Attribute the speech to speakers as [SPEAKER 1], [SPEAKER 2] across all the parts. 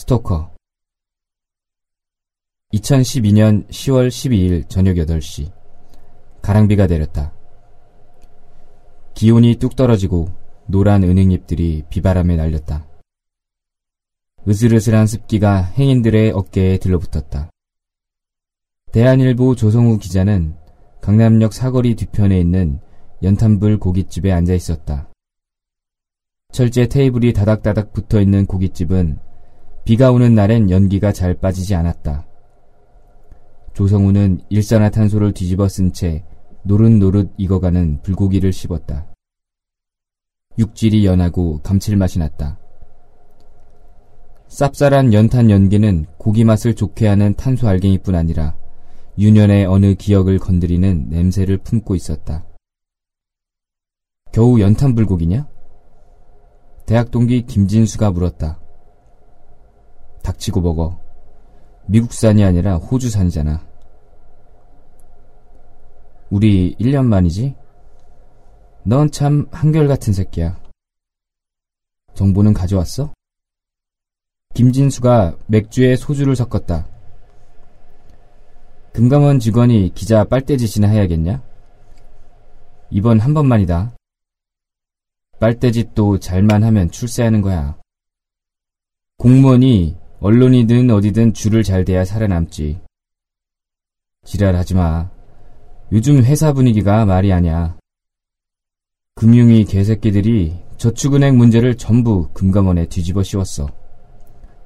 [SPEAKER 1] 스토커 2012년 10월 12일 저녁 8시 가랑비가 내렸다. 기온이 뚝 떨어지고 노란 은행잎들이 비바람에 날렸다. 으슬으슬한 습기가 행인들의 어깨에 들러붙었다. 대한일보 조성우 기자는 강남역 사거리 뒤편에 있는 연탄불 고깃집에 앉아 있었다. 철제 테이블이 다닥다닥 붙어 있는 고깃집은 비가 오는 날엔 연기가 잘 빠지지 않았다. 조성우는 일산화탄소를 뒤집어 쓴 채 노릇노릇 익어가는 불고기를 씹었다. 육질이 연하고 감칠맛이 났다. 쌉쌀한 연탄 연기는 고기 맛을 좋게 하는 탄소 알갱이뿐 아니라 유년의 어느 기억을 건드리는 냄새를 품고 있었다. 겨우 연탄 불고기냐? 대학 동기 김진수가 물었다. 닥치고 먹어. 미국산이 아니라 호주산이잖아. 우리 1년 만이지? 넌 참 한결같은 새끼야. 정보는 가져왔어? 김진수가 맥주에 소주를 섞었다. 금감원 직원이 기자 빨대짓이나 해야겠냐? 이번 한 번만이다. 빨대짓도 잘만 하면 출세하는 거야. 공무원이 언론이든 어디든 줄을 잘 대야 살아남지. 지랄하지 마. 요즘 회사 분위기가 말이 아냐. 금융위 개새끼들이 저축은행 문제를 전부 금감원에 뒤집어 씌웠어.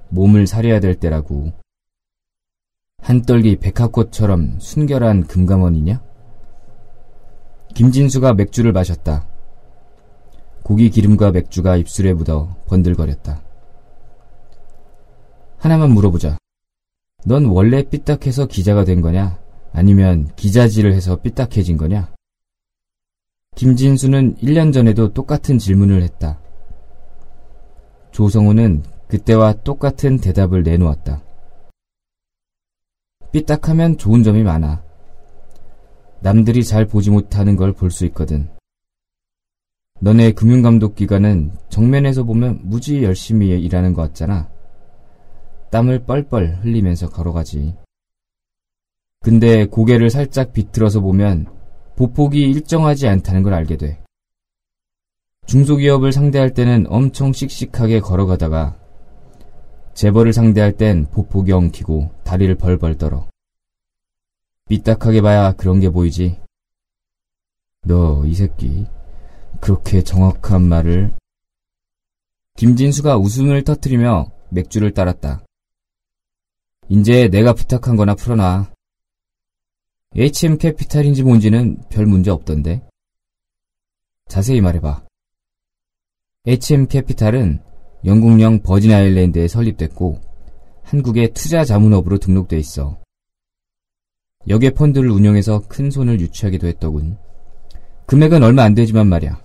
[SPEAKER 1] 몸을 사려야 될 때라고. 한떨기 백합꽃처럼 순결한 금감원이냐? 김진수가 맥주를 마셨다. 고기 기름과 맥주가 입술에 묻어 번들거렸다. 하나만 물어보자. 넌 원래 삐딱해서 기자가 된 거냐? 아니면 기자질을 해서 삐딱해진 거냐? 김진수는 1년 전에도 똑같은 질문을 했다. 조성우는 그때와 똑같은 대답을 내놓았다. 삐딱하면 좋은 점이 많아. 남들이 잘 보지 못하는 걸 볼 수 있거든. 너네 금융감독 기관은 정면에서 보면 무지 열심히 일하는 것 같잖아. 땀을 뻘뻘 흘리면서 걸어가지. 근데 고개를 살짝 비틀어서 보면 보폭이 일정하지 않다는 걸 알게 돼. 중소기업을 상대할 때는 엄청 씩씩하게 걸어가다가 재벌을 상대할 땐 보폭이 엉키고 다리를 벌벌 떨어. 삐딱하게 봐야 그런 게 보이지. 너 이 새끼 그렇게 정확한 말을 김진수가 웃음을 터트리며 맥주를 따랐다. 이제 내가 부탁한 거나 풀어놔. HM 캐피탈인지 뭔지는 별 문제 없던데. 자세히 말해봐. HM 캐피탈은 영국령 버진 아일랜드에 설립됐고 한국의 투자 자문업으로 등록돼 있어. 역의 펀드를 운영해서 큰 손을 유치하기도 했더군. 금액은 얼마 안 되지만 말이야.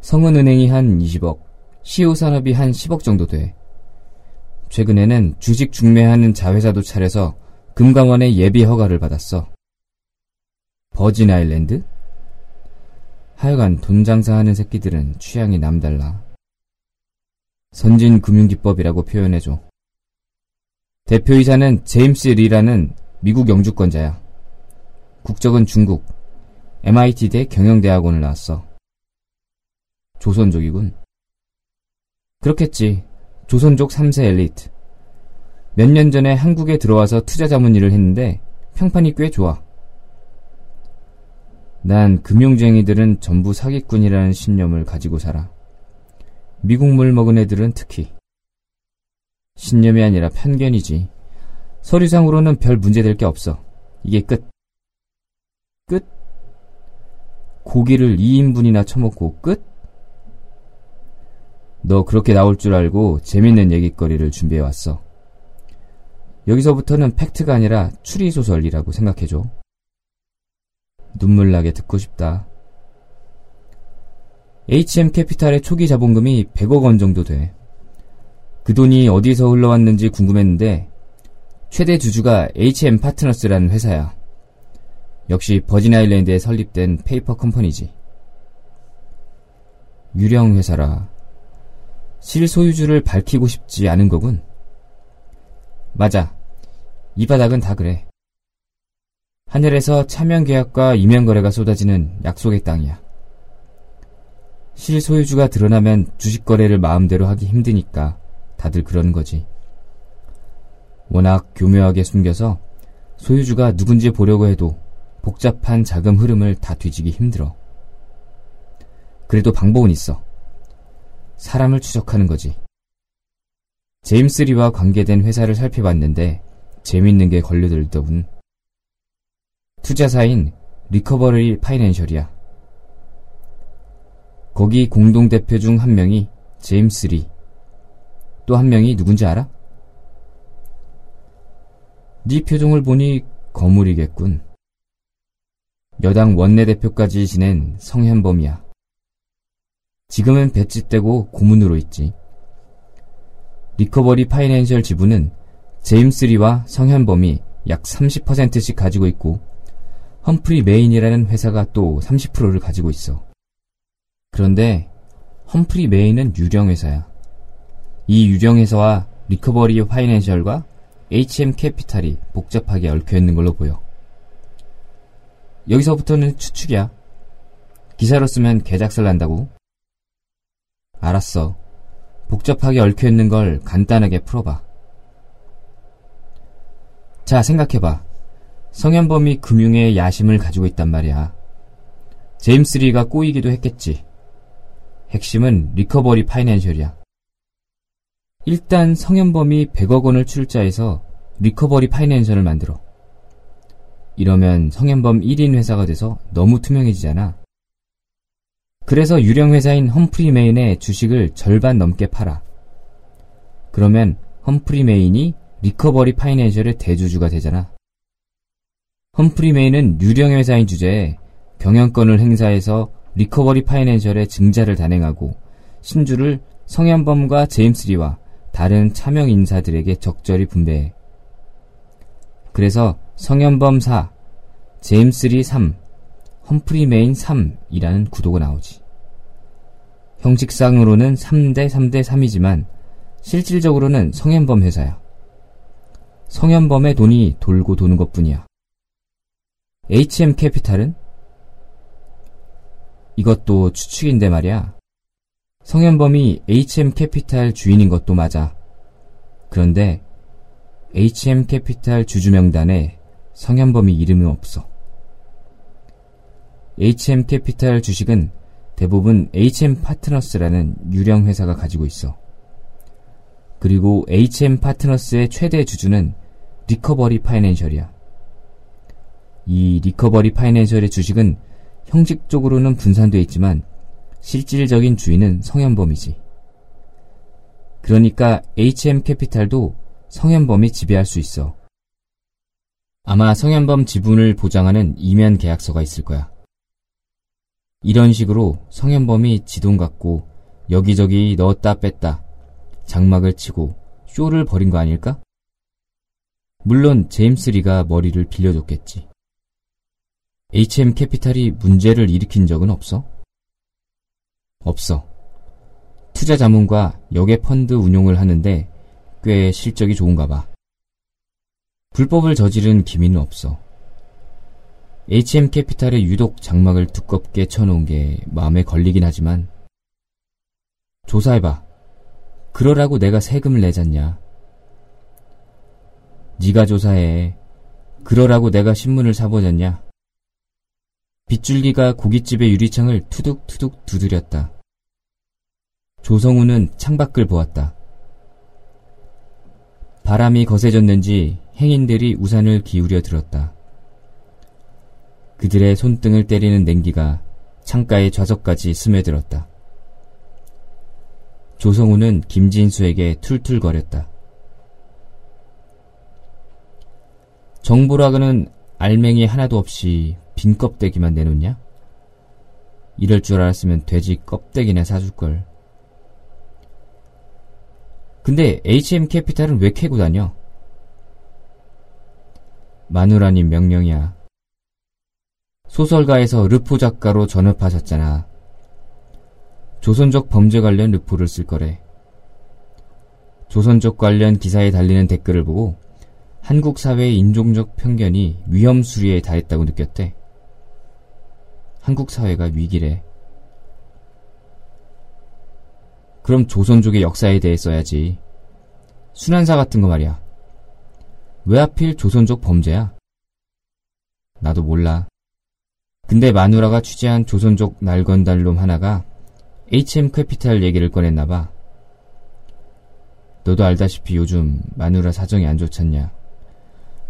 [SPEAKER 1] 성은은행이 한 20억, 시우산업이 한 10억 정도 돼. 최근에는 주식 중매하는 자회사도 차려서 금감원의 예비 허가를 받았어. 버진 아일랜드? 하여간 돈 장사하는 새끼들은 취향이 남달라. 선진 금융기법이라고 표현해줘. 대표이사는 제임스 리라는 미국 영주권자야. 국적은 중국. MIT대 경영대학원을 나왔어. 조선족이군. 그렇겠지. 조선족 3세 엘리트. 몇 년 전에 한국에 들어와서 투자 자문 일을 했는데 평판이 꽤 좋아. 난 금융쟁이들은 전부 사기꾼이라는 신념을 가지고 살아. 미국물 먹은 애들은 특히. 신념이 아니라 편견이지. 서류상으로는 별 문제될 게 없어. 이게 끝. 끝? 고기를 2인분이나 처먹고 끝? 너 그렇게 나올 줄 알고 재밌는 얘기거리를 준비해왔어. 여기서부터는 팩트가 아니라 추리소설이라고 생각해줘. 눈물나게 듣고 싶다. HM 캐피탈의 초기 자본금이 100억 원 정도 돼. 그 돈이 어디서 흘러왔는지 궁금했는데 최대 주주가 HM 파트너스라는 회사야. 역시 버진 아일랜드에 설립된 페이퍼 컴퍼니지. 유령 회사라. 실소유주를 밝히고 싶지 않은 거군. 맞아. 이 바닥은 다 그래. 하늘에서 차명 계약과 이면 거래가 쏟아지는 약속의 땅이야. 실소유주가 드러나면 주식 거래를 마음대로 하기 힘드니까 다들 그러는 거지. 워낙 교묘하게 숨겨서 소유주가 누군지 보려고 해도 복잡한 자금 흐름을 다 뒤지기 힘들어. 그래도 방법은 있어. 사람을 추적하는 거지. 제임스 리와 관계된 회사를 살펴봤는데 재밌는 게 걸려들더군. 투자사인 리커버리 파이낸셜이야. 거기 공동대표 중 한 명이 제임스 리. 또 한 명이 누군지 알아? 네 표정을 보니 거물이겠군. 여당 원내대표까지 지낸 성현범이야. 지금은 배지 떼고 고문으로 있지. 리커버리 파이낸셜 지분은 제임스 리와 성현범이 약 30%씩 가지고 있고 험프리 메인이라는 회사가 또 30%를 가지고 있어. 그런데 험프리 메인은 유령 회사야. 이 유령 회사와 리커버리 파이낸셜과 HM 캐피탈이 복잡하게 얽혀 있는 걸로 보여. 여기서부터는 추측이야. 기사로 쓰면 개작살 난다고. 알았어. 복잡하게 얽혀 있는 걸 간단하게 풀어봐. 자, 생각해봐. 성현범이 금융의 야심을 가지고 있단 말이야. 제임스 리가 꼬이기도 했겠지. 핵심은 리커버리 파이낸셜이야. 일단 성현범이 100억 원을 출자해서 리커버리 파이낸셜을 만들어. 이러면 성현범 1인 회사가 돼서 너무 투명해지잖아. 그래서 유령 회사인 험프리 메인의 주식을 절반 넘게 팔아. 그러면 험프리 메인이 리커버리 파이낸셜의 대주주가 되잖아. 험프리 메인은 유령 회사인 주제에 경영권을 행사해서 리커버리 파이낸셜의 증자를 단행하고 신주를 성현범과 제임스 리와 다른 차명 인사들에게 적절히 분배해. 그래서 성현범 4, 제임스 리 3, 험프리 메인 3이라는 구도가 나오지. 형식상으로는 3대 3대 3이지만 실질적으로는 성현범 회사야. 성현범의 돈이 돌고 도는 것 뿐이야. HM 캐피탈은? 이것도 추측인데 말이야. 성현범이 HM 캐피탈 주인인 것도 맞아. 그런데 HM 캐피탈 주주 명단에 성현범이 이름은 없어. HM 캐피탈 주식은 대부분 HM 파트너스라는 유령 회사가 가지고 있어. 그리고 HM 파트너스의 최대 주주는 리커버리 파이낸셜이야. 이 리커버리 파이낸셜의 주식은 형식적으로는 분산되어 있지만 실질적인 주인은 성현범이지. 그러니까 HM 캐피탈도 성현범이 지배할 수 있어. 아마 성현범 지분을 보장하는 이면 계약서가 있을 거야. 이런 식으로 성현범이 지 돈 갖고 여기저기 넣었다 뺐다 장막을 치고 쇼를 벌인 거 아닐까? 물론 제임스 리가 머리를 빌려줬겠지. HM 캐피탈이 문제를 일으킨 적은 없어? 없어. 투자 자문과 역의 펀드 운용을 하는데 꽤 실적이 좋은가 봐. 불법을 저지른 기미는 없어. HM 캐피탈에 유독 장막을 두껍게 쳐놓은 게 마음에 걸리긴 하지만 조사해봐. 그러라고 내가 세금을 내잖냐. 네가 조사해. 그러라고 내가 신문을 사보졌냐. 빗줄기가 고깃집의 유리창을 투둑투둑 두드렸다. 조성우는 창밖을 보았다. 바람이 거세졌는지 행인들이 우산을 기울여 들었다. 그들의 손등을 때리는 냉기가 창가의 좌석까지 스며들었다. 조성우는 김진수에게 툴툴거렸다. 정보라고는 알맹이 하나도 없이 빈 껍데기만 내놓냐? 이럴 줄 알았으면 돼지 껍데기나 사줄걸. 근데 HM 캐피탈은 왜 캐고 다녀? 마누라님 명령이야. 소설가에서 르포 작가로 전업하셨잖아. 조선적 범죄 관련 르포를 쓸 거래. 조선족 관련 기사에 달리는 댓글을 보고 한국 사회의 인종적 편견이 위험 수리에 달했다고 느꼈대. 한국 사회가 위기래. 그럼 조선족의 역사에 대해 써야지. 순환사 같은 거 말이야. 왜 하필 조선족 범죄야? 나도 몰라. 근데 마누라가 취재한 조선족 날건달놈 하나가 HM 캐피탈 얘기를 꺼냈나봐. 너도 알다시피 요즘 마누라 사정이 안 좋잖냐.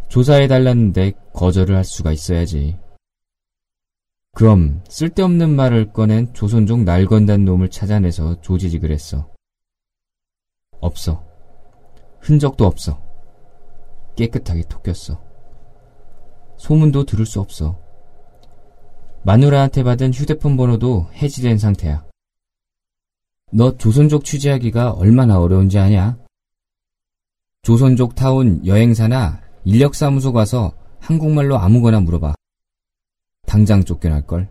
[SPEAKER 1] 조사해달랐는데 거절을 할 수가 있어야지. 그럼 쓸데없는 말을 꺼낸 조선족 날건단 놈을 찾아내서 조지직을 했어. 없어. 흔적도 없어. 깨끗하게 토꼈어. 소문도 들을 수 없어. 마누라한테 받은 휴대폰 번호도 해지된 상태야. 너 조선족 취재하기가 얼마나 어려운지 아냐? 조선족 타운 여행사나 인력사무소 가서 한국말로 아무거나 물어봐. 당장 쫓겨날걸.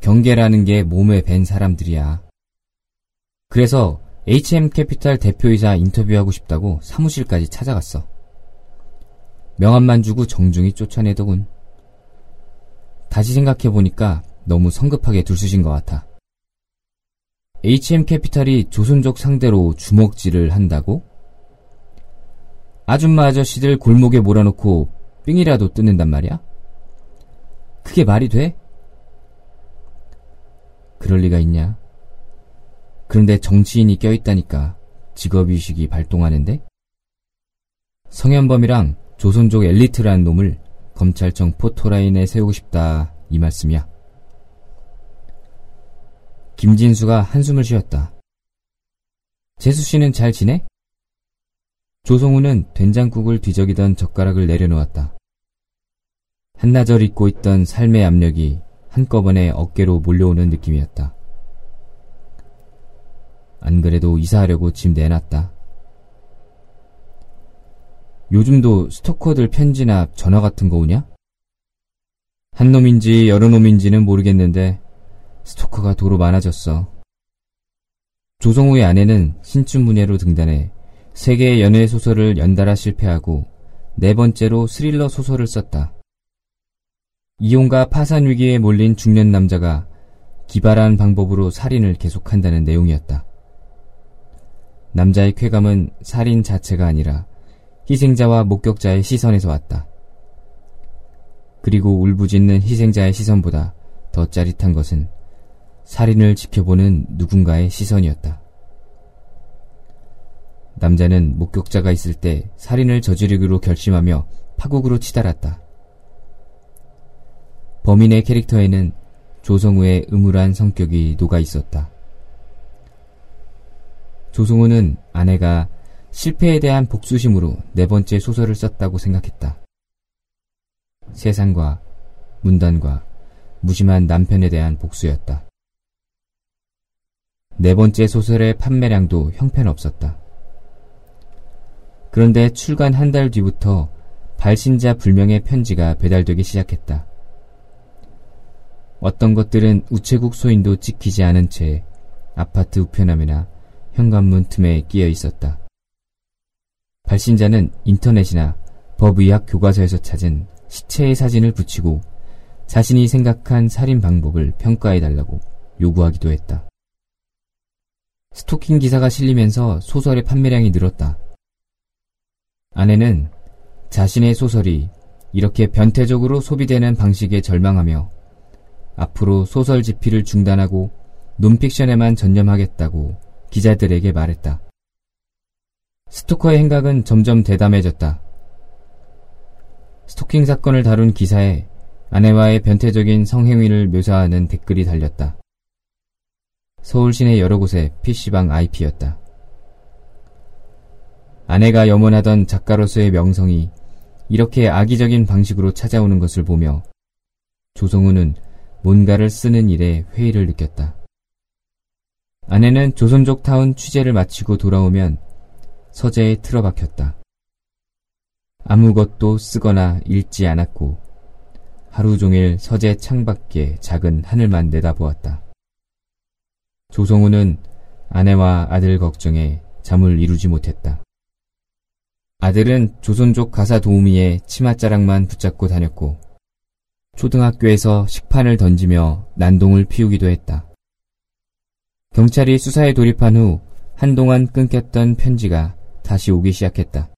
[SPEAKER 1] 경계라는 게 몸에 밴 사람들이야. 그래서 HM캐피탈 대표이사 인터뷰하고 싶다고 사무실까지 찾아갔어. 명함만 주고 정중히 쫓아내더군. 다시 생각해보니까 너무 성급하게 둘쑤신 것 같아. HM캐피탈이 조선족 상대로 주먹질을 한다고? 아줌마 아저씨들 골목에 몰아놓고 삥이라도 뜯는단 말이야? 그게 말이 돼? 그럴 리가 있냐? 그런데 정치인이 껴있다니까 직업의식이 발동하는데? 성현범이랑 조선족 엘리트라는 놈을 검찰청 포토라인에 세우고 싶다 이 말씀이야. 김진수가 한숨을 쉬었다. 재수 씨는 잘 지내? 조성우는 된장국을 뒤적이던 젓가락을 내려놓았다. 한나절 잊고 있던 삶의 압력이 한꺼번에 어깨로 몰려오는 느낌이었다. 안 그래도 이사하려고 짐 내놨다. 요즘도 스토커들 편지나 전화 같은 거 오냐? 한 놈인지 여러 놈인지는 모르겠는데 스토커가 도로 많아졌어. 조성우의 아내는 신춘문예로 등단해 세 개의 연애 소설을 연달아 실패하고 네 번째로 스릴러 소설을 썼다. 이혼과 파산 위기에 몰린 중년 남자가 기발한 방법으로 살인을 계속한다는 내용이었다. 남자의 쾌감은 살인 자체가 아니라 희생자와 목격자의 시선에서 왔다. 그리고 울부짖는 희생자의 시선보다 더 짜릿한 것은 살인을 지켜보는 누군가의 시선이었다. 남자는 목격자가 있을 때 살인을 저지르기로 결심하며 파국으로 치달았다. 범인의 캐릭터에는 조성우의 음울한 성격이 녹아 있었다. 조성우는 아내가 실패에 대한 복수심으로 네 번째 소설을 썼다고 생각했다. 세상과 문단과 무심한 남편에 대한 복수였다. 네 번째 소설의 판매량도 형편없었다. 그런데 출간 한 달 뒤부터 발신자 불명의 편지가 배달되기 시작했다. 어떤 것들은 우체국 소인도 찍히지 않은 채 아파트 우편함이나 현관문 틈에 끼어 있었다. 발신자는 인터넷이나 법의학 교과서에서 찾은 시체의 사진을 붙이고 자신이 생각한 살인 방법을 평가해달라고 요구하기도 했다. 스토킹 기사가 실리면서 소설의 판매량이 늘었다. 아내는 자신의 소설이 이렇게 변태적으로 소비되는 방식에 절망하며 앞으로 소설 집필을 중단하고 논픽션에만 전념하겠다고 기자들에게 말했다. 스토커의 행각은 점점 대담해졌다. 스토킹 사건을 다룬 기사에 아내와의 변태적인 성행위를 묘사하는 댓글이 달렸다. 서울 시내 여러 곳에 PC방 IP였다. 아내가 염원하던 작가로서의 명성이 이렇게 악의적인 방식으로 찾아오는 것을 보며 조성우는 뭔가를 쓰는 일에 회의를 느꼈다. 아내는 조선족 타운 취재를 마치고 돌아오면 서재에 틀어박혔다. 아무것도 쓰거나 읽지 않았고 하루 종일 서재 창밖에 작은 하늘만 내다보았다. 조성우는 아내와 아들 걱정에 잠을 이루지 못했다. 아들은 조선족 가사 도우미의 치맛자락만 붙잡고 다녔고 초등학교에서 식판을 던지며 난동을 피우기도 했다. 경찰이 수사에 돌입한 후 한동안 끊겼던 편지가 다시 오기 시작했다.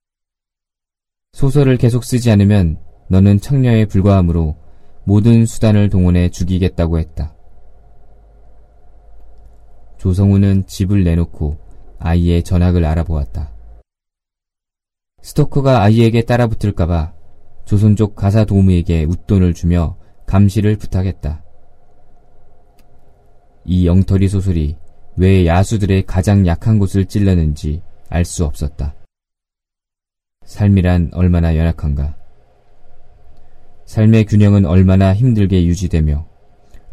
[SPEAKER 1] 소설을 계속 쓰지 않으면 너는 청녀에 불과하므로 모든 수단을 동원해 죽이겠다고 했다. 조성우는 집을 내놓고 아이의 전학을 알아보았다. 스토커가 아이에게 따라붙을까봐 조선족 가사 도우미에게 웃돈을 주며 감시를 부탁했다. 이 영털이 소설이 왜 야수들의 가장 약한 곳을 찔렀는지 알 수 없었다. 삶이란 얼마나 연약한가. 삶의 균형은 얼마나 힘들게 유지되며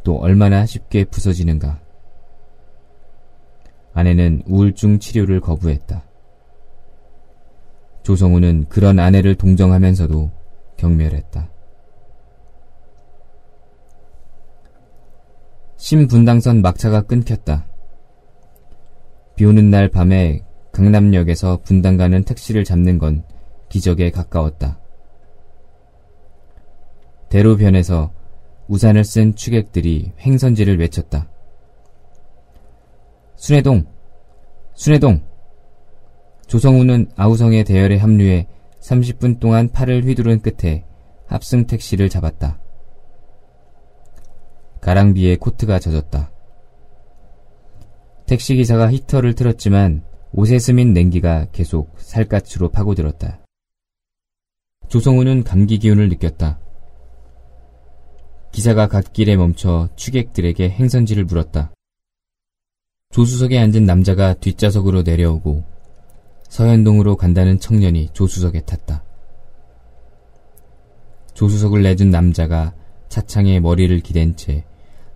[SPEAKER 1] 또 얼마나 쉽게 부서지는가. 아내는 우울증 치료를 거부했다. 조성우는 그런 아내를 동정하면서도 경멸했다. 신분당선 막차가 끊겼다. 비 오는 날 밤에 강남역에서 분당 가는 택시를 잡는 건 기적에 가까웠다. 대로변에서 우산을 쓴 취객들이 횡선지를 외쳤다. 순회동! 순회동! 조성우는 아우성의 대열에 합류해 30분 동안 팔을 휘두른 끝에 합승 택시를 잡았다. 가랑비에 코트가 젖었다. 택시기사가 히터를 틀었지만 옷에 스민 냉기가 계속 살갗으로 파고들었다. 조성우는 감기 기운을 느꼈다. 기사가 갓길에 멈춰 취객들에게 행선지를 물었다. 조수석에 앉은 남자가 뒷좌석으로 내려오고 서현동으로 간다는 청년이 조수석에 탔다. 조수석을 내준 남자가 차창에 머리를 기댄 채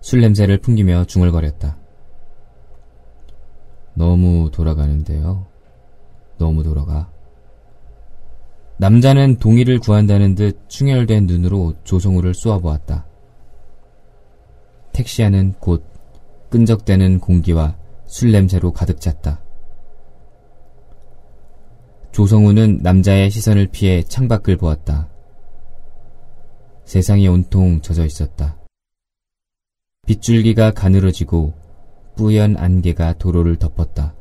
[SPEAKER 1] 술 냄새를 풍기며 중얼거렸다. 너무 돌아가는데요. 너무 돌아가. 남자는 동의를 구한다는 듯 충혈된 눈으로 조성우를 쏘아보았다. 택시 안은 곧 끈적대는 공기와 술 냄새로 가득 찼다. 조성우는 남자의 시선을 피해 창밖을 보았다. 세상이 온통 젖어 있었다. 빗줄기가 가늘어지고 뿌연 안개가 도로를 덮었다.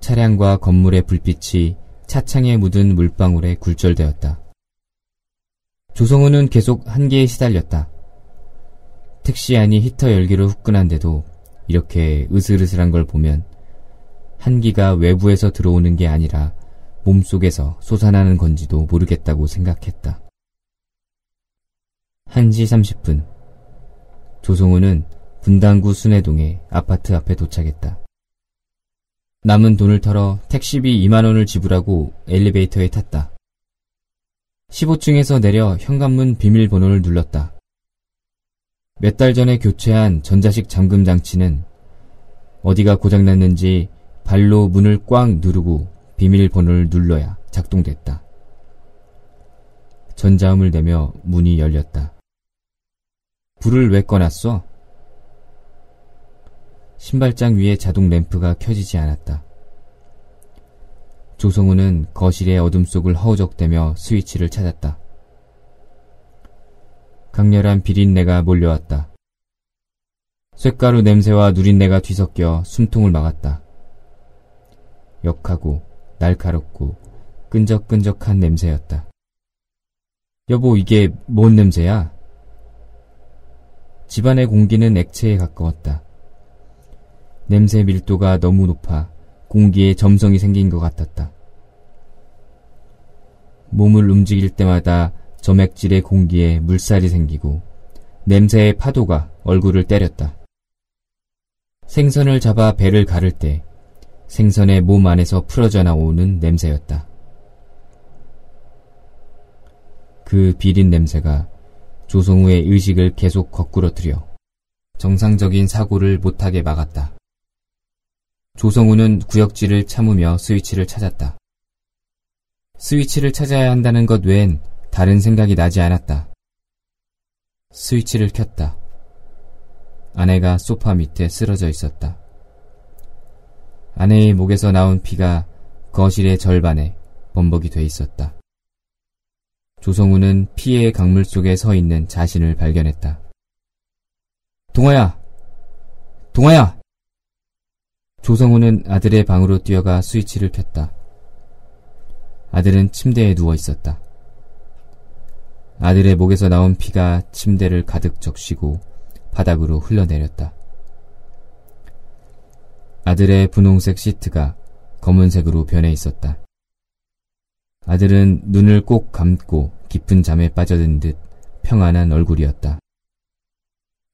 [SPEAKER 1] 차량과 건물의 불빛이 차창에 묻은 물방울에 굴절되었다. 조성우는 계속 한계에 시달렸다. 택시 안이 히터 열기로 후끈한데도 이렇게 으슬으슬한 걸 보면 한기가 외부에서 들어오는 게 아니라 몸속에서 솟아나는 건지도 모르겠다고 생각했다. 1시 30분. 조성우는 분당구 순회동에 아파트 앞에 도착했다. 남은 돈을 털어 택시비 2만원을 지불하고 엘리베이터에 탔다. 15층에서 내려 현관문 비밀번호를 눌렀다. 몇 달 전에 교체한 전자식 잠금 장치는 어디가 고장났는지 발로 문을 꽉 누르고 비밀번호를 눌러야 작동됐다. 전자음을 내며 문이 열렸다. 불을 왜 꺼놨어? 신발장 위에 자동 램프가 켜지지 않았다. 조성우는 거실의 어둠 속을 허우적대며 스위치를 찾았다. 강렬한 비린내가 몰려왔다. 쇳가루 냄새와 누린내가 뒤섞여 숨통을 막았다. 역하고 날카롭고 끈적끈적한 냄새였다. 여보, 이게 뭔 냄새야? 집안의 공기는 액체에 가까웠다. 냄새 밀도가 너무 높아 공기에 점성이 생긴 것 같았다. 몸을 움직일 때마다 점액질의 공기에 물살이 생기고 냄새의 파도가 얼굴을 때렸다. 생선을 잡아 배를 가를 때 생선의 몸 안에서 풀어져 나오는 냄새였다. 그 비린 냄새가 조성우의 의식을 계속 거꾸러뜨려 정상적인 사고를 못하게 막았다. 조성우는 구역질을 참으며 스위치를 찾았다. 스위치를 찾아야 한다는 것 외엔 다른 생각이 나지 않았다. 스위치를 켰다. 아내가 소파 밑에 쓰러져 있었다. 아내의 목에서 나온 피가 거실의 절반에 범벅이 돼 있었다. 조성우는 피의 강물 속에 서 있는 자신을 발견했다. 동아야! 동아야! 조성우는 아들의 방으로 뛰어가 스위치를 켰다. 아들은 침대에 누워 있었다. 아들의 목에서 나온 피가 침대를 가득 적시고 바닥으로 흘러내렸다. 아들의 분홍색 시트가 검은색으로 변해 있었다. 아들은 눈을 꼭 감고 깊은 잠에 빠져든 듯 평안한 얼굴이었다.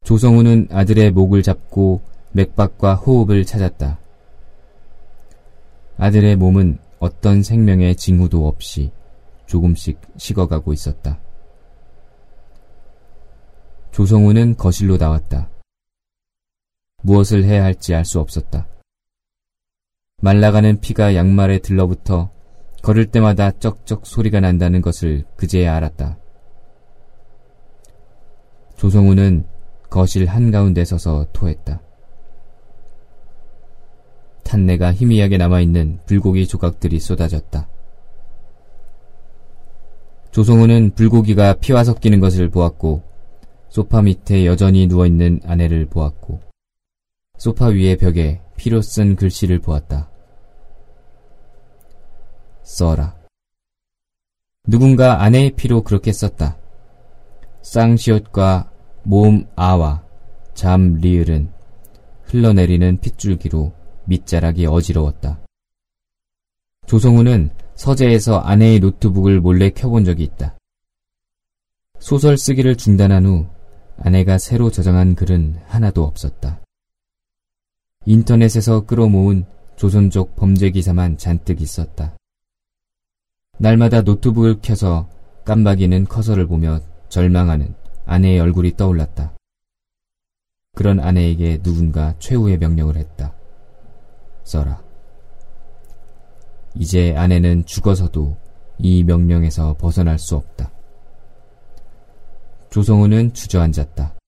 [SPEAKER 1] 조성우는 아들의 목을 잡고 맥박과 호흡을 찾았다. 아들의 몸은 어떤 생명의 징후도 없이 조금씩 식어가고 있었다. 조성우는 거실로 나왔다. 무엇을 해야 할지 알 수 없었다. 말라가는 피가 양말에 들러붙어 걸을 때마다 쩍쩍 소리가 난다는 것을 그제야 알았다. 조성우는 거실 한가운데 서서 토했다. 탄내가 희미하게 남아있는 불고기 조각들이 쏟아졌다. 조성우는 불고기가 피와 섞이는 것을 보았고 소파 밑에 여전히 누워있는 아내를 보았고 소파 위의 벽에 피로 쓴 글씨를 보았다. 써라. 누군가 아내의 피로 그렇게 썼다. 쌍시옷과 모음 아와 잠 리을은 흘러내리는 핏줄기로 밑자락이 어지러웠다. 조성우는 서재에서 아내의 노트북을 몰래 켜본 적이 있다. 소설 쓰기를 중단한 후 아내가 새로 저장한 글은 하나도 없었다. 인터넷에서 끌어모은 조선족 범죄 기사만 잔뜩 있었다. 날마다 노트북을 켜서 깜박이는 커서를 보며 절망하는 아내의 얼굴이 떠올랐다. 그런 아내에게 누군가 최후의 명령을 했다. 써라. 이제 아내는 죽어서도 이 명령에서 벗어날 수 없다. 조성우는 주저앉았다.